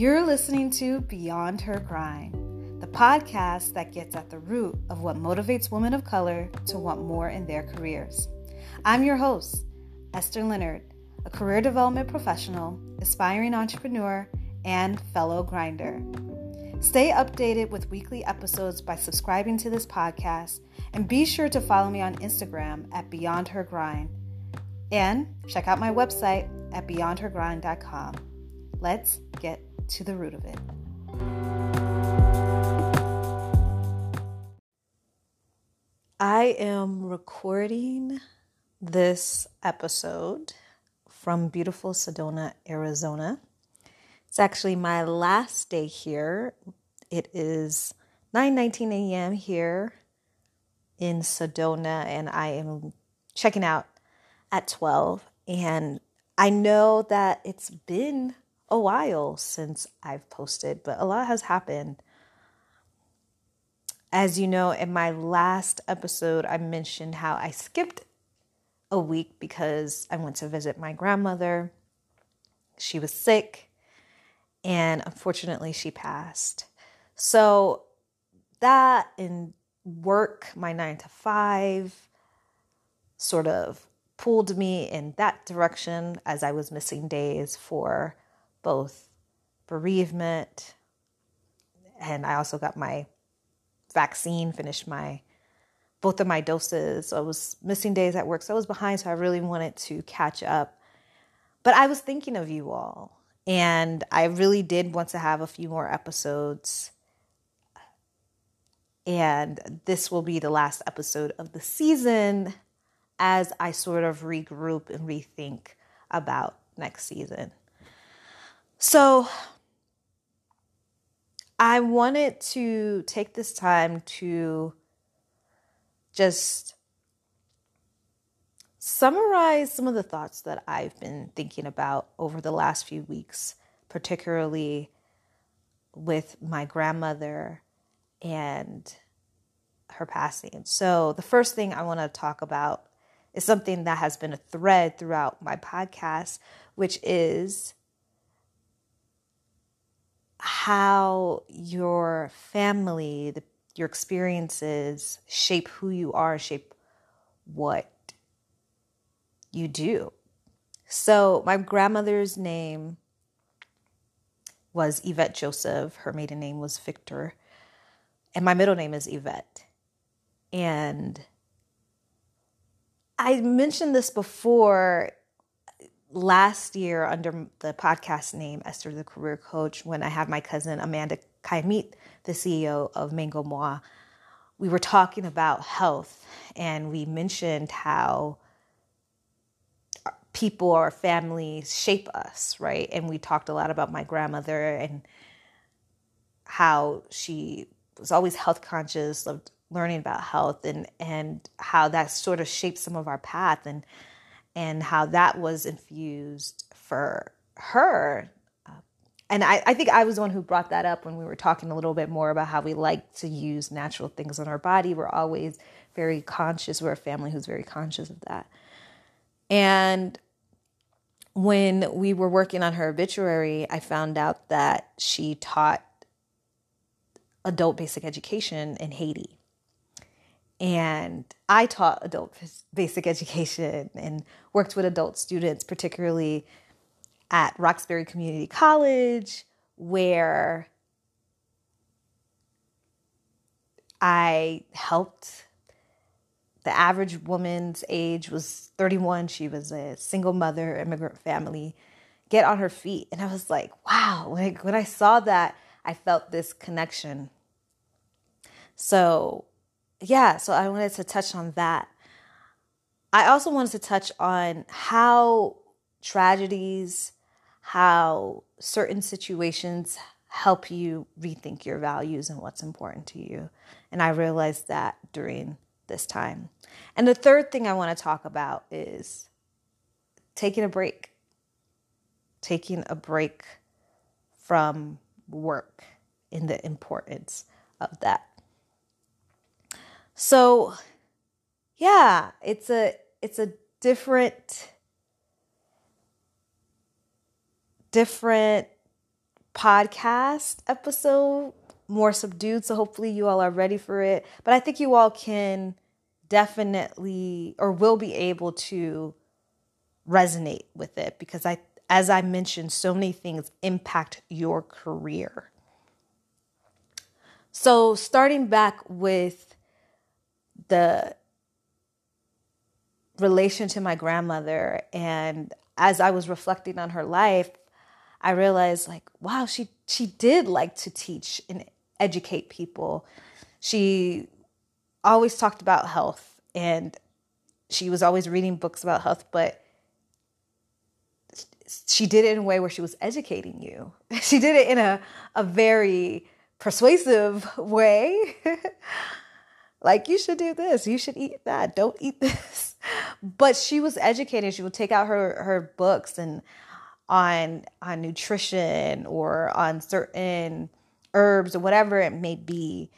You're listening to Beyond Her Grind, the podcast that gets at the root of what motivates women of color to want more in their careers. I'm your host, Esther Leonard, a career development professional, aspiring entrepreneur, and fellow grinder. Stay updated with weekly episodes by subscribing to this podcast and be sure to follow me on Instagram at Beyond Her Grind. And check out my website at beyondhergrind.com. Let's get to the root of it. I am recording this episode from beautiful Sedona, Arizona. It's actually my last day here. It is 9:19 a.m. here in Sedona and I am checking out at 12 and I know that it's been a while since I've posted, but a lot has happened. As you know, in my last episode, I mentioned how I skipped a week because I went to visit my grandmother. She was sick, and unfortunately, she passed. So, that and work, my nine to five, sort of pulled me in that direction as I was missing days for both bereavement and I also got my vaccine, finished my both of my doses. So I was missing days at work, so I was behind, so I really wanted to catch up. But I was thinking of you all, and I really did want to have a few more episodes. And this will be the last episode of the season as I sort of regroup and rethink about next season. So, I wanted to take this time to just summarize some of the thoughts that I've been thinking about over the last few weeks, particularly with my grandmother and her passing. So, the first thing I want to talk about is something that has been a thread throughout my podcast, which is how your family, the, your experiences shape who you are, shape what you do. So, my grandmother's name was Yvette Joseph. Her maiden name was Victor. And my middle name is Yvette. And I mentioned this before last year under the podcast name Esther the Career Coach when I had my cousin Amanda Kai meet the CEO of Mango Moi. We were talking about health and we mentioned how people or families shape us, right? And we talked a lot about my grandmother and how she was always health conscious, loved learning about health and and how that sort of shaped some of our path and and how that was infused for her uh, and I, I think I was the one who brought that up when we were talking a little bit more about how we like to use natural things on our body. We're always very conscious. We're a family who's very conscious of that. And when we were working on her obituary, I found out that she taught adult basic education in Haiti. And I taught adult basic education and worked with adult students, particularly at Roxbury Community College, where I helped. The average woman's age was 31. She was a single mother, immigrant family, get on her feet. And I was like, wow, like when I saw that, I felt this connection. So yeah, so I wanted to touch on that. I also wanted to touch on how tragedies, how certain situations help you rethink your values and what's important to you. And I realized that during this time. And the third thing I want to talk about is taking a break. Taking a break from work and the importance of that. So yeah, it's a it's a different different podcast episode, more subdued. So hopefully you all are ready for it. But I think you all can definitely or will be able to resonate with it because I as I mentioned so many things impact your career. So starting back with the relation to my grandmother and as I was reflecting on her life, I realized like wow, she she did like to teach and educate people. She always talked about health and she was always reading books about health, but she did it in a way where she was educating you. She did it in a, a very persuasive way. like, you should do this, you should eat that, don't eat this. But she was educating. She would take out her, her books and on on nutrition or on certain herbs or whatever it may be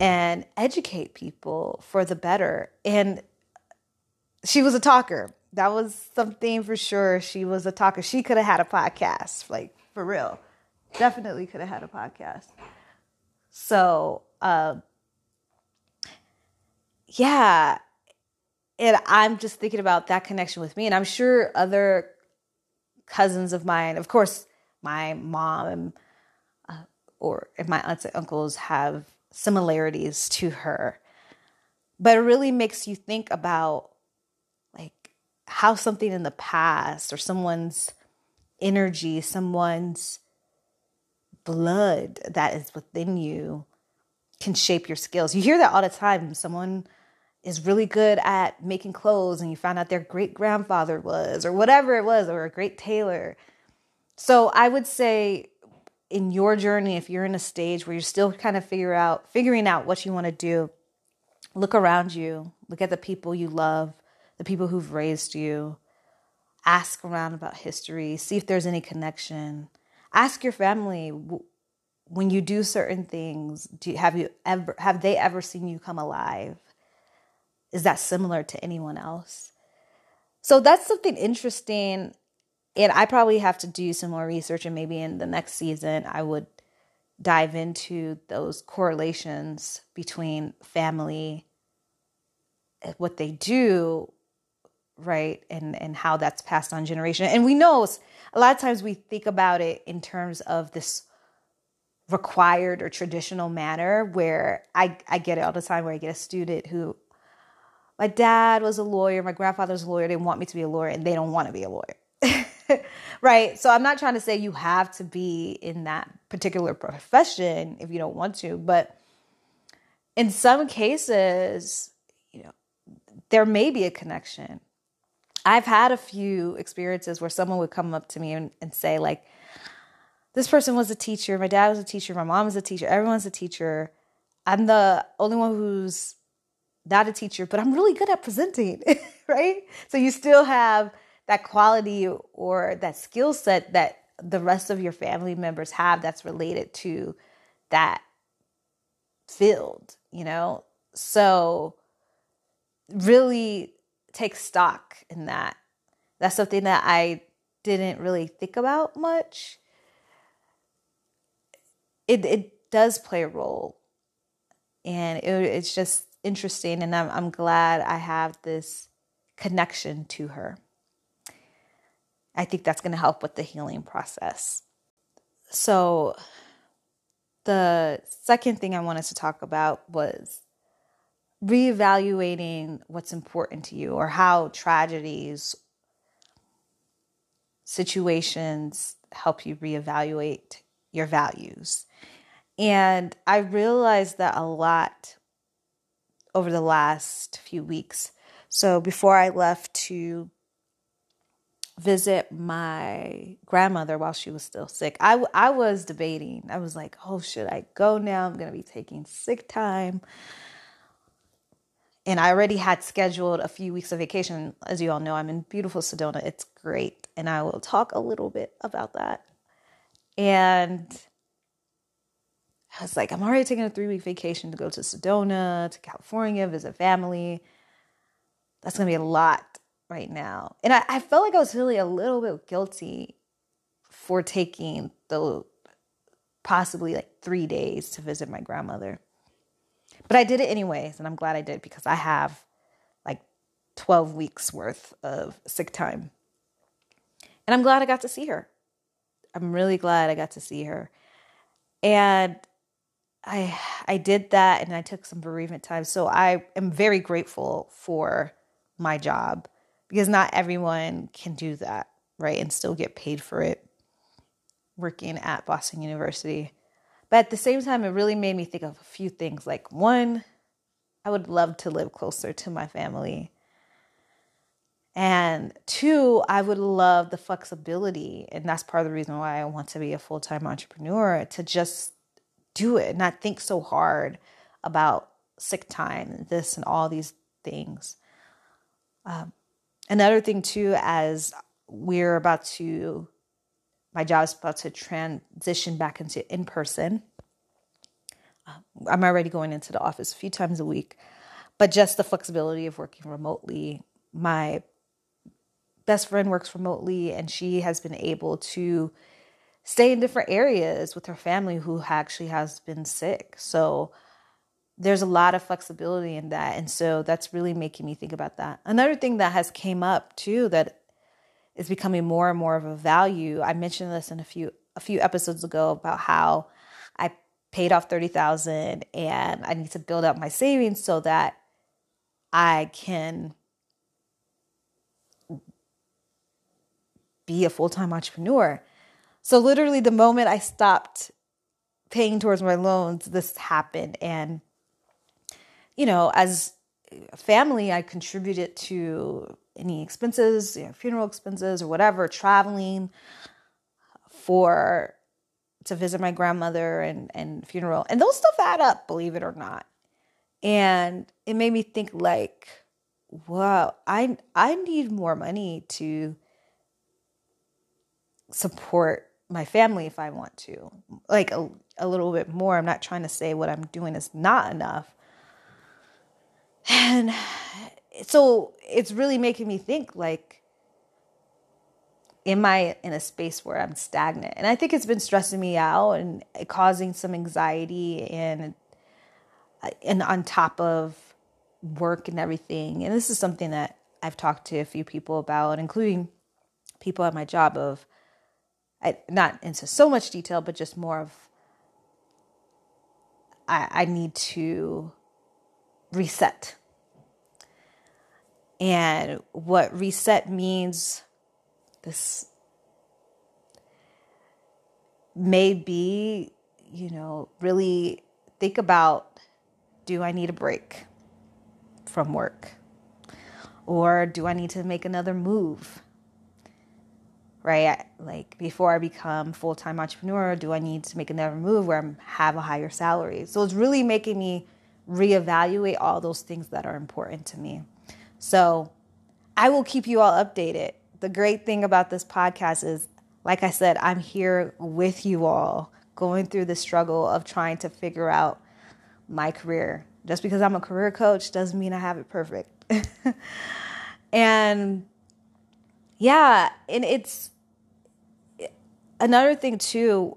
and educate people for the better. And she was a talker. That was something for sure. She was a talker. She could have had a podcast, like for real. Definitely could have had a podcast. So, uh, yeah. And I'm just thinking about that connection with me. And I'm sure other cousins of mine, of course, my mom uh, or if my aunts and uncles have similarities to her. But it really makes you think about like how something in the past or someone's energy, someone's blood that is within you can shape your skills. You hear that all the time. Someone is really good at making clothes and you found out their great grandfather was or whatever it was or a great tailor. So I would say in your journey, if you're in a stage where you're still kind of figure out figuring out what you want to do, look around you, look at the people you love, the people who've raised you, ask around about history, see if there's any connection. Ask your family when you do certain things, do you, have you ever have they ever seen you come alive? Is that similar to anyone else? So that's something interesting and I probably have to do some more research, and maybe in the next season, I would dive into those correlations between family, what they do, right, and and how that's passed on generation. And we know a lot of times we think about it in terms of this required or traditional manner where I, I get it all the time where I get a student who my dad was a lawyer, my grandfather was a lawyer, they want me to be a lawyer and they don't want to be a lawyer. right? So I'm not trying to say you have to be in that particular profession if you don't want to, but in some cases, you know, there may be a connection. I've had a few experiences where someone would come up to me and, and say, like, this person was a teacher, my dad was a teacher, my mom was a teacher, everyone's a teacher. I'm the only one who's not a teacher, but I'm really good at presenting, right? So you still have that quality or that skill set that the rest of your family members have that's related to that field, you know? So really take stock in that. That's something that I didn't really think about much. It it does play a role, and it, it's just interesting, and I'm I'm glad I have this connection to her. I think that's going to help with the healing process. So, the second thing I wanted to talk about was reevaluating what's important to you or how tragedies, situations help you reevaluate your values. And I realized that a lot over the last few weeks. So before I left to visit my grandmother while she was still sick. I, I was debating. I was like, oh, should I go now? I'm going to be taking sick time. And I already had scheduled a few weeks of vacation. As you all know, I'm in beautiful Sedona. It's great. And I will talk a little bit about that. And I was like, I'm already taking a three week vacation to go to Sedona, to California, visit family. That's to be a lot right now. And I, I felt like I was feeling a little bit guilty for taking the possibly like three days to visit my grandmother. But I did it anyways, and I'm glad I did because I have like 12 weeks worth of sick time. And I'm glad I got to see her. I'm really glad I got to see her. And I I did that and I took some bereavement time. So I am very grateful for my job because not everyone can do that, right? And still get paid for it working at Boston University. But at the same time, it really made me think of a few things. Like, one, I would love to live closer to my family. And two, I would love the flexibility. And that's part of the reason why I want to be a full time entrepreneur to just do it, not think so hard about sick time and this and all these things. Um, another thing, too, as we're about to my job is about to transition back into in person. Uh, I'm already going into the office a few times a week, but just the flexibility of working remotely. My best friend works remotely, and she has been able to stay in different areas with her family who actually has been sick. So there's a lot of flexibility in that, and so that's really making me think about that. Another thing that has came up too that is becoming more and more of a value. I mentioned this in a few a few episodes ago about how I paid off 30,000 and I need to build up my savings so that I can be a full-time entrepreneur. So literally the moment I stopped paying towards my loans, this happened and you know, as a family I contributed to any expenses, you know, funeral expenses or whatever, traveling for to visit my grandmother and and funeral. And those stuff add up, believe it or not. And it made me think like, wow, I I need more money to support my family if I want to. Like a, a little bit more. I'm not trying to say what I'm doing is not enough. And so it's really making me think like am i in a space where i'm stagnant and i think it's been stressing me out and causing some anxiety and and on top of work and everything and this is something that i've talked to a few people about including people at my job of I, not into so much detail but just more of I, I need to reset. And what reset means this may be you know really think about do i need a break from work? Or do i need to make another move right like before i become full-time entrepreneur do i need to make another move where i have a higher salary so it's really making me reevaluate all those things that are important to me so I will keep you all updated. The great thing about this podcast is, like I said, I'm here with you all going through the struggle of trying to figure out my career. Just because I'm a career coach doesn't mean I have it perfect. and yeah, and it's another thing too.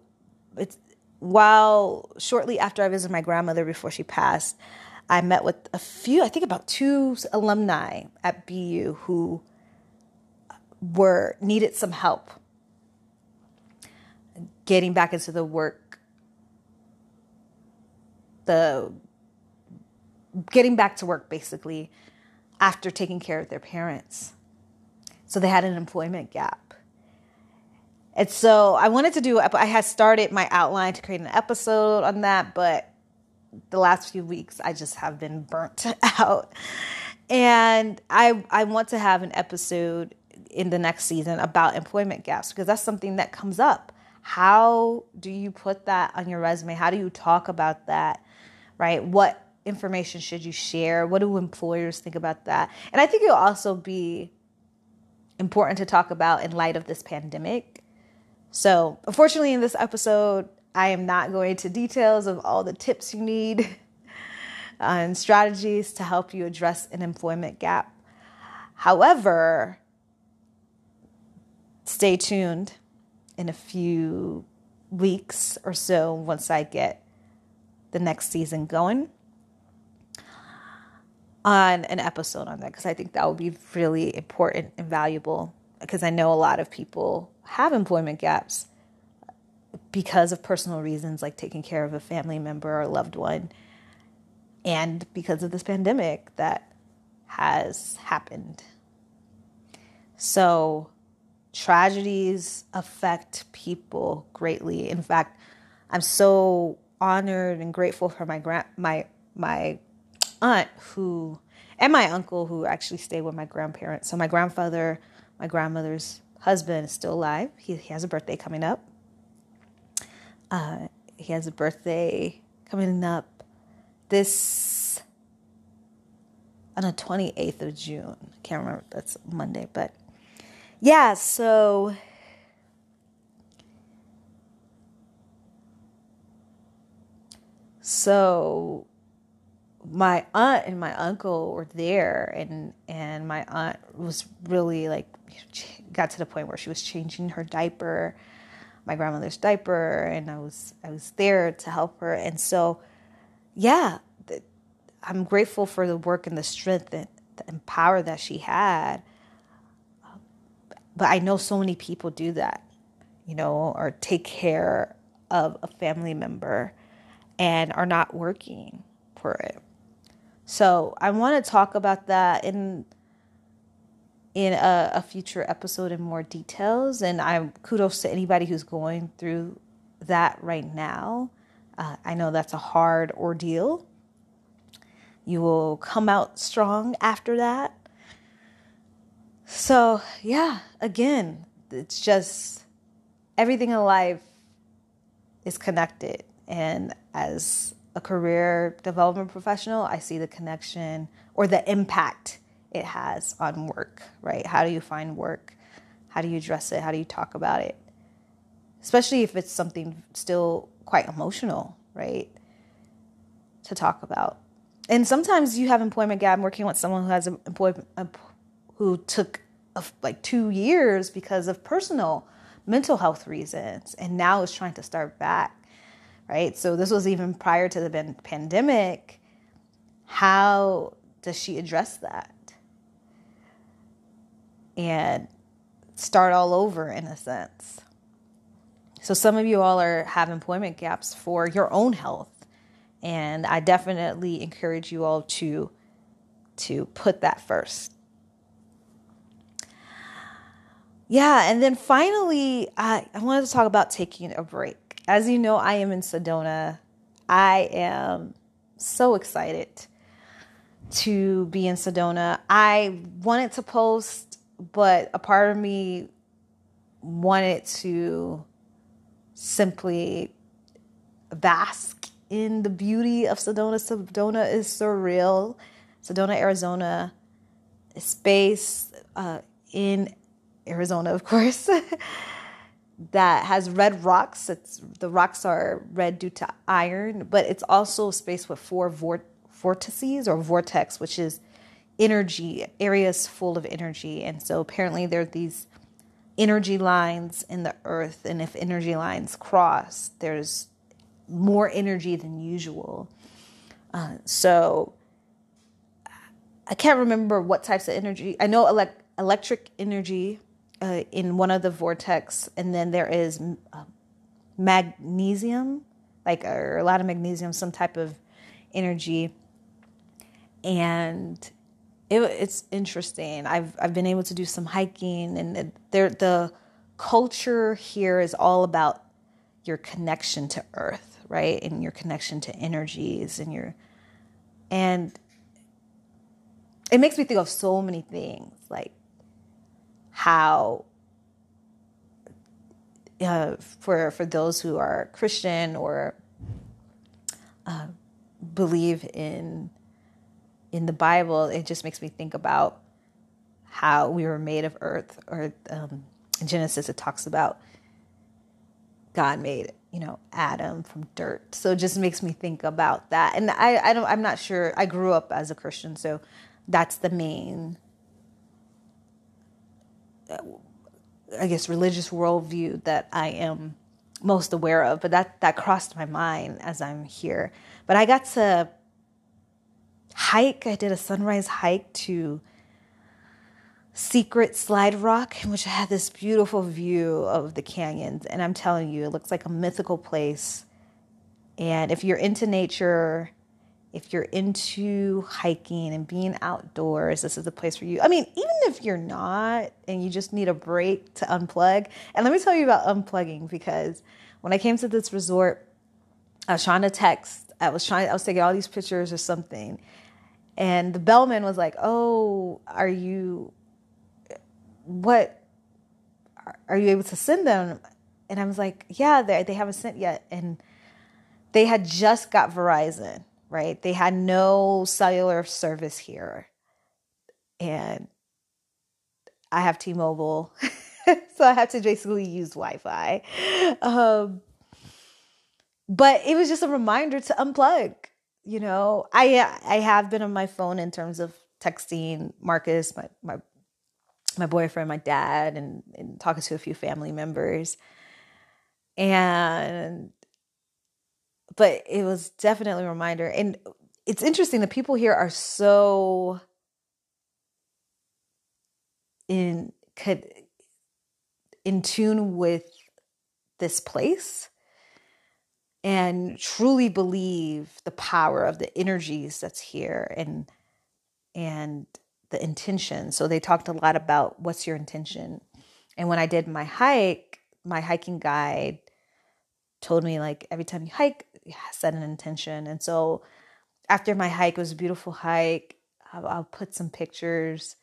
It's while shortly after I visited my grandmother before she passed, I met with a few, I think about two alumni at BU who were needed some help getting back into the work, the getting back to work basically after taking care of their parents. So they had an employment gap. And so I wanted to do, I had started my outline to create an episode on that, but the last few weeks I just have been burnt out. And I I want to have an episode in the next season about employment gaps because that's something that comes up. How do you put that on your resume? How do you talk about that? Right? What information should you share? What do employers think about that? And I think it'll also be important to talk about in light of this pandemic. So, unfortunately, in this episode, I am not going into details of all the tips you need uh, and strategies to help you address an employment gap. However, stay tuned in a few weeks or so once I get the next season going on an episode on that because I think that would be really important and valuable because I know a lot of people have employment gaps because of personal reasons like taking care of a family member or loved one and because of this pandemic that has happened. So tragedies affect people greatly. In fact, I'm so honored and grateful for my grand my my aunt who and my uncle who actually stayed with my grandparents. So my grandfather, my grandmother's husband is still alive. He, he has a birthday coming up. Uh, he has a birthday coming up this on the 28th of June. I can't remember that's Monday, but yeah, so so my aunt and my uncle were there and and my aunt was really like got to the point where she was changing her diaper my grandmother's diaper and I was I was there to help her. And so yeah I'm grateful for the work and the strength and, and power that she had. But I know so many people do that you know or take care of a family member and are not working for it so I want to talk about that in in a, a, future episode in more details. And I'm kudos to anybody who's going through that right now. Uh, I know that's a hard ordeal. You will come out strong after that. So, yeah, again, it's just everything in life is connected. And as a career development professional, I see the connection or the impact it has on work, right? How do you find work? How do you address it? How do you talk about it? Especially if it's something still quite emotional, right? To talk about. And sometimes you have employment gap. Working with someone who has employment who took like two years because of personal mental health reasons and now is trying to start back right? So this was even prior to the pandemic. How does she address that? And start all over in a sense. So some of you all are have employment gaps for your own health. And I definitely encourage you all to to put that first. Yeah, and then finally, I, I wanted to talk about taking a break as you know, I am in Sedona. I am so excited to be in Sedona. I wanted to post, but a part of me wanted to simply bask in the beauty of Sedona. Sedona is surreal. Sedona, Arizona, space uh, in Arizona, of course. that has red rocks. It's the rocks are red due to iron, but it's also a space with four vortices or vortex, which is energy areas full of energy. And so apparently there are these energy lines in the earth, and if energy lines cross, there's more energy than usual. Uh, so I can't remember what types of energy. I know elect- electric energy uh, in one of the vortex, and then there is uh, magnesium, like or a lot of magnesium, some type of energy, and it, it's interesting. I've I've been able to do some hiking, and there the culture here is all about your connection to Earth, right, and your connection to energies, and your and it makes me think of so many things like how uh, for for those who are Christian or uh, believe in in the Bible, it just makes me think about how we were made of earth. Or um, in Genesis, it talks about God made you know Adam from dirt. So it just makes me think about that. And I I don't I'm not sure. I grew up as a Christian, so that's the main I guess, religious worldview that I am most aware of, but that that crossed my mind as I'm here. But I got to hike. I did a sunrise hike to Secret Slide Rock, in which I had this beautiful view of the canyons. And I'm telling you, it looks like a mythical place. And if you're into nature, if you're into hiking and being outdoors, this is the place for you. I mean, even if you're not and you just need a break to unplug, and let me tell you about unplugging because when I came to this resort, uh, I was trying to text. I was trying. I was taking all these pictures or something, and the bellman was like, "Oh, are you? What? Are you able to send them?" And I was like, "Yeah, they they haven't sent yet." And they had just got Verizon right? They had no cellular service here. And I have T Mobile, so I have to basically use Wi Fi. Um, but it was just a reminder to unplug. You know, I I have been on my phone in terms of texting Marcus, my my my boyfriend, my dad, and, and talking to a few family members. And but it was definitely a reminder. And it's interesting, the people here are so in could in tune with this place and truly believe the power of the energies that's here and and the intention. So they talked a lot about what's your intention. And when I did my hike, my hiking guide told me like every time you hike, set an intention. And so after my hike, it was a beautiful hike. I'll, I'll put some pictures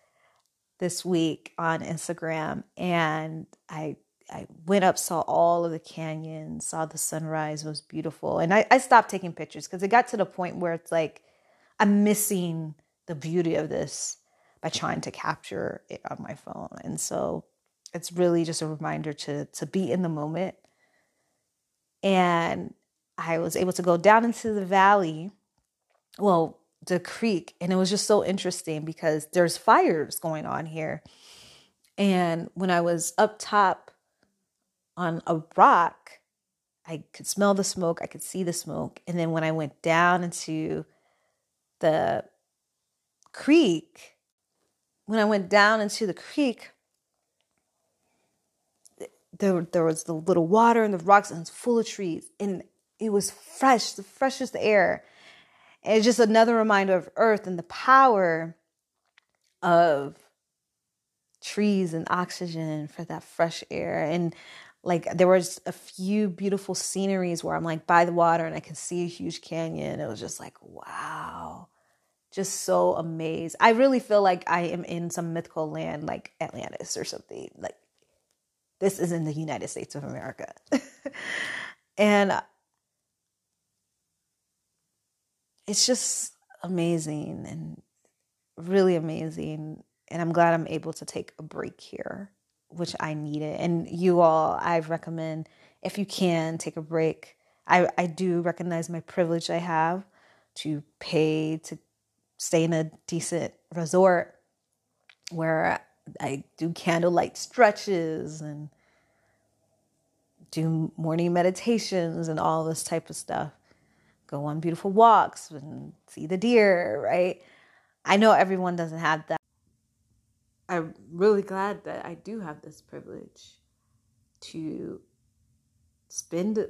this week on Instagram, and I I went up, saw all of the canyons, saw the sunrise, was beautiful. And I, I stopped taking pictures because it got to the point where it's like I'm missing the beauty of this by trying to capture it on my phone. And so it's really just a reminder to to be in the moment and I was able to go down into the valley, well, the creek, and it was just so interesting because there's fires going on here. And when I was up top on a rock, I could smell the smoke, I could see the smoke. And then when I went down into the creek, when I went down into the creek, there, there was the little water and the rocks and it's full of trees. And it was fresh, the freshest air. And it's just another reminder of earth and the power of trees and oxygen for that fresh air. And like there was a few beautiful sceneries where I'm like by the water and I can see a huge canyon. It was just like, wow. Just so amazed. I really feel like I am in some mythical land like Atlantis or something. Like this is in the United States of America. and it's just amazing and really amazing. And I'm glad I'm able to take a break here, which I needed. And you all, I recommend if you can take a break. I, I do recognize my privilege I have to pay to stay in a decent resort where I do candlelight stretches and do morning meditations and all this type of stuff. Go on beautiful walks and see the deer, right? I know everyone doesn't have that. I'm really glad that I do have this privilege to spend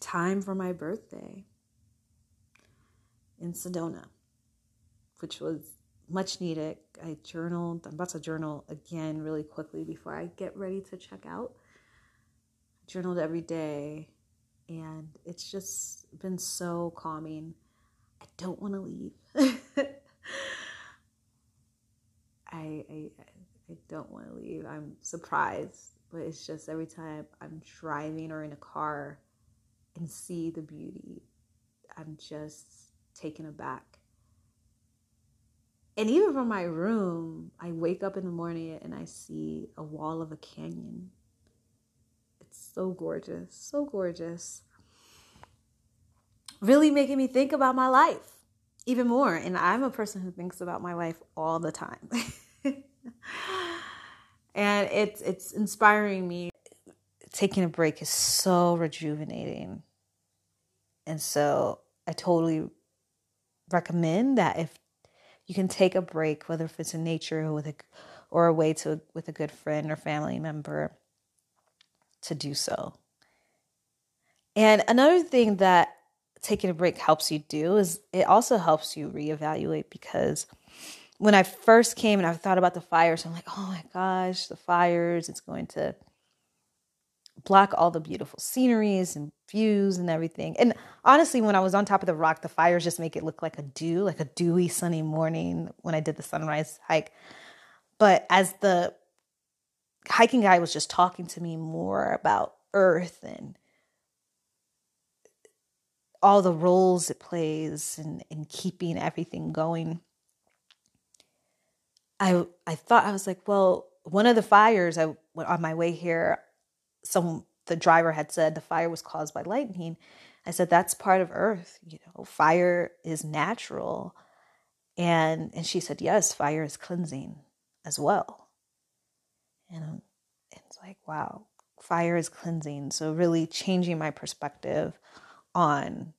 time for my birthday in Sedona, which was much needed. I journaled. I'm about to journal again really quickly before I get ready to check out. I journaled every day, and it's just been so calming. I don't want to leave. I, I I don't want to leave. I'm surprised, but it's just every time I'm driving or in a car and see the beauty, I'm just taken aback and even from my room, I wake up in the morning and I see a wall of a canyon. So gorgeous, so gorgeous. Really making me think about my life even more. And I'm a person who thinks about my life all the time. and it's it's inspiring me taking a break is so rejuvenating. And so I totally recommend that if you can take a break, whether if it's in nature or with a or a way to with a good friend or family member, to do so. And another thing that taking a break helps you do is it also helps you reevaluate because when I first came and I thought about the fires, I'm like, oh my gosh, the fires, it's going to block all the beautiful sceneries and views and everything. And honestly, when I was on top of the rock, the fires just make it look like a dew, like a dewy sunny morning when I did the sunrise hike. But as the hiking guy was just talking to me more about earth and all the roles it plays in, in keeping everything going. I I thought I was like, well, one of the fires I went on my way here, some the driver had said the fire was caused by lightning. I said that's part of earth, you know, fire is natural. And and she said, yes, fire is cleansing as well. And it's like, wow, fire is cleansing. So really changing my perspective on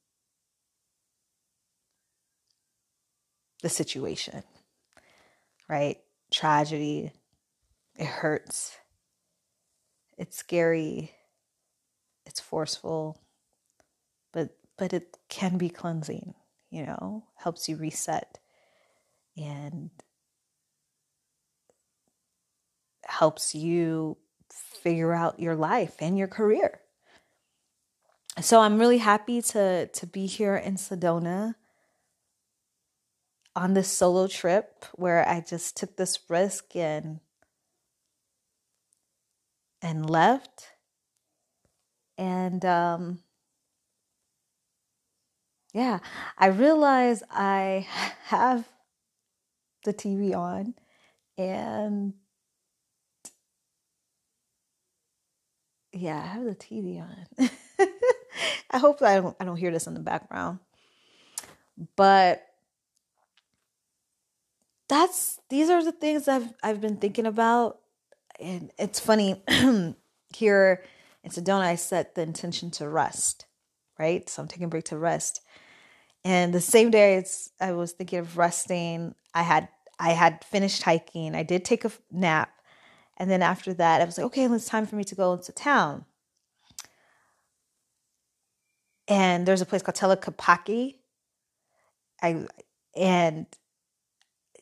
the situation, right? Tragedy, it hurts, it's scary, it's forceful, but but it can be cleansing, you know, helps you reset. And helps you figure out your life and your career. So I'm really happy to to be here in Sedona on this solo trip where I just took this risk and and left. And um yeah, I realize I have the TV on and yeah, I have the TV on. I hope I don't I don't hear this in the background. But that's these are the things I've I've been thinking about. And it's funny here in Sedona, I set the intention to rest, right? So I'm taking a break to rest. And the same day it's I was thinking of resting, I had I had finished hiking. I did take a nap. And then after that, I was like, okay, it's time for me to go into town. And there's a place called Tlaquepaque. I and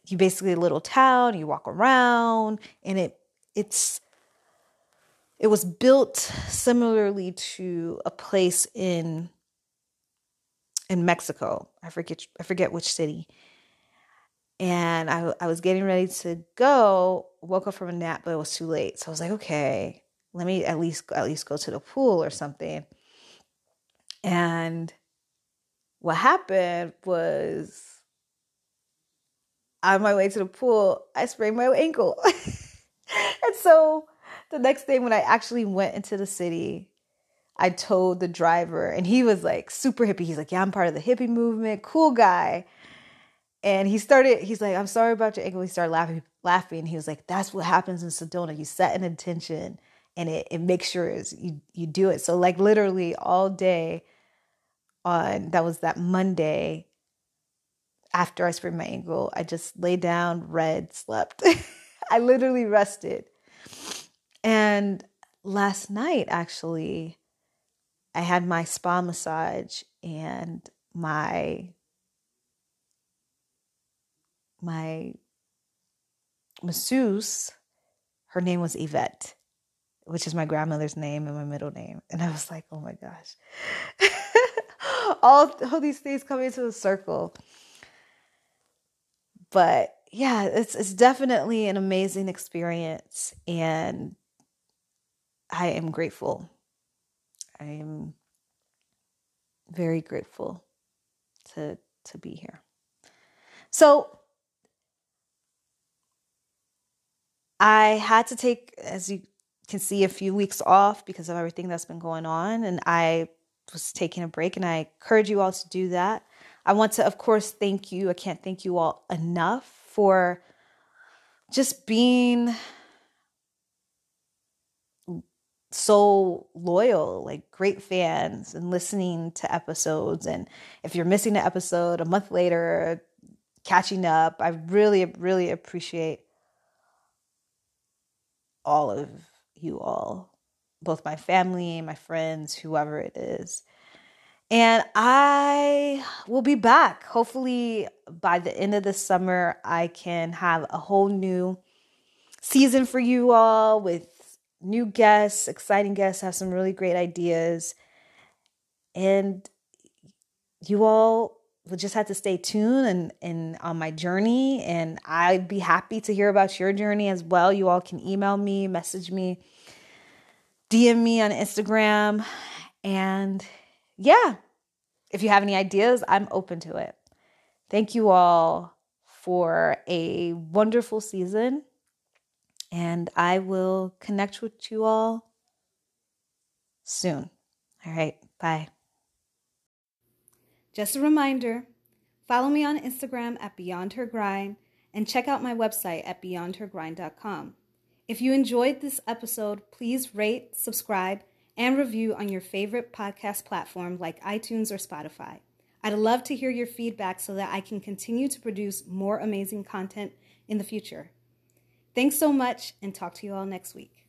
you basically a little town, you walk around, and it it's it was built similarly to a place in in Mexico. I forget I forget which city and I, I was getting ready to go woke up from a nap but it was too late. So i was like okay let me at least at least go to the pool or something. And what happened was on my way to the pool i sprained my ankle. And so the next day when i actually went into the city i told the driver and he was like super hippie. He's like yeah i'm part of the hippie movement. Cool guy and he started, he's like, I'm sorry about your ankle. He started laughing, laughing. He was like, that's what happens in Sedona. You set an intention and it, it makes sure you, you do it. So like literally all day on, that was that Monday after I sprained my ankle, I just lay down, read, slept. I literally rested. And last night, actually, I had my spa massage and my my masseuse, her name was Yvette, which is my grandmother's name and my middle name. And I was like, oh my gosh. all, all these things come into a circle. But yeah, it's it's definitely an amazing experience and I am grateful. I am very grateful to to be here. So I had to take, as you can see, a few weeks off because of everything that's been going on. And I was taking a break, and I encourage you all to do that. I want to, of course, thank you. I can't thank you all enough for just being so loyal, like great fans, and listening to episodes. And if you're missing an episode a month later, catching up, I really, really appreciate all of you all, both my family, my friends, whoever it is. And I will be back. Hopefully, by the end of the summer, I can have a whole new season for you all with new guests, exciting guests, have some really great ideas. And you all just have to stay tuned and, and on my journey. And I'd be happy to hear about your journey as well. You all can email me, message me, DM me on Instagram. And yeah, if you have any ideas, I'm open to it. Thank you all for a wonderful season. And I will connect with you all soon. All right, bye. Just a reminder follow me on Instagram at Beyond Her Grind and check out my website at beyondhergrind.com. If you enjoyed this episode, please rate, subscribe, and review on your favorite podcast platform like iTunes or Spotify. I'd love to hear your feedback so that I can continue to produce more amazing content in the future. Thanks so much and talk to you all next week.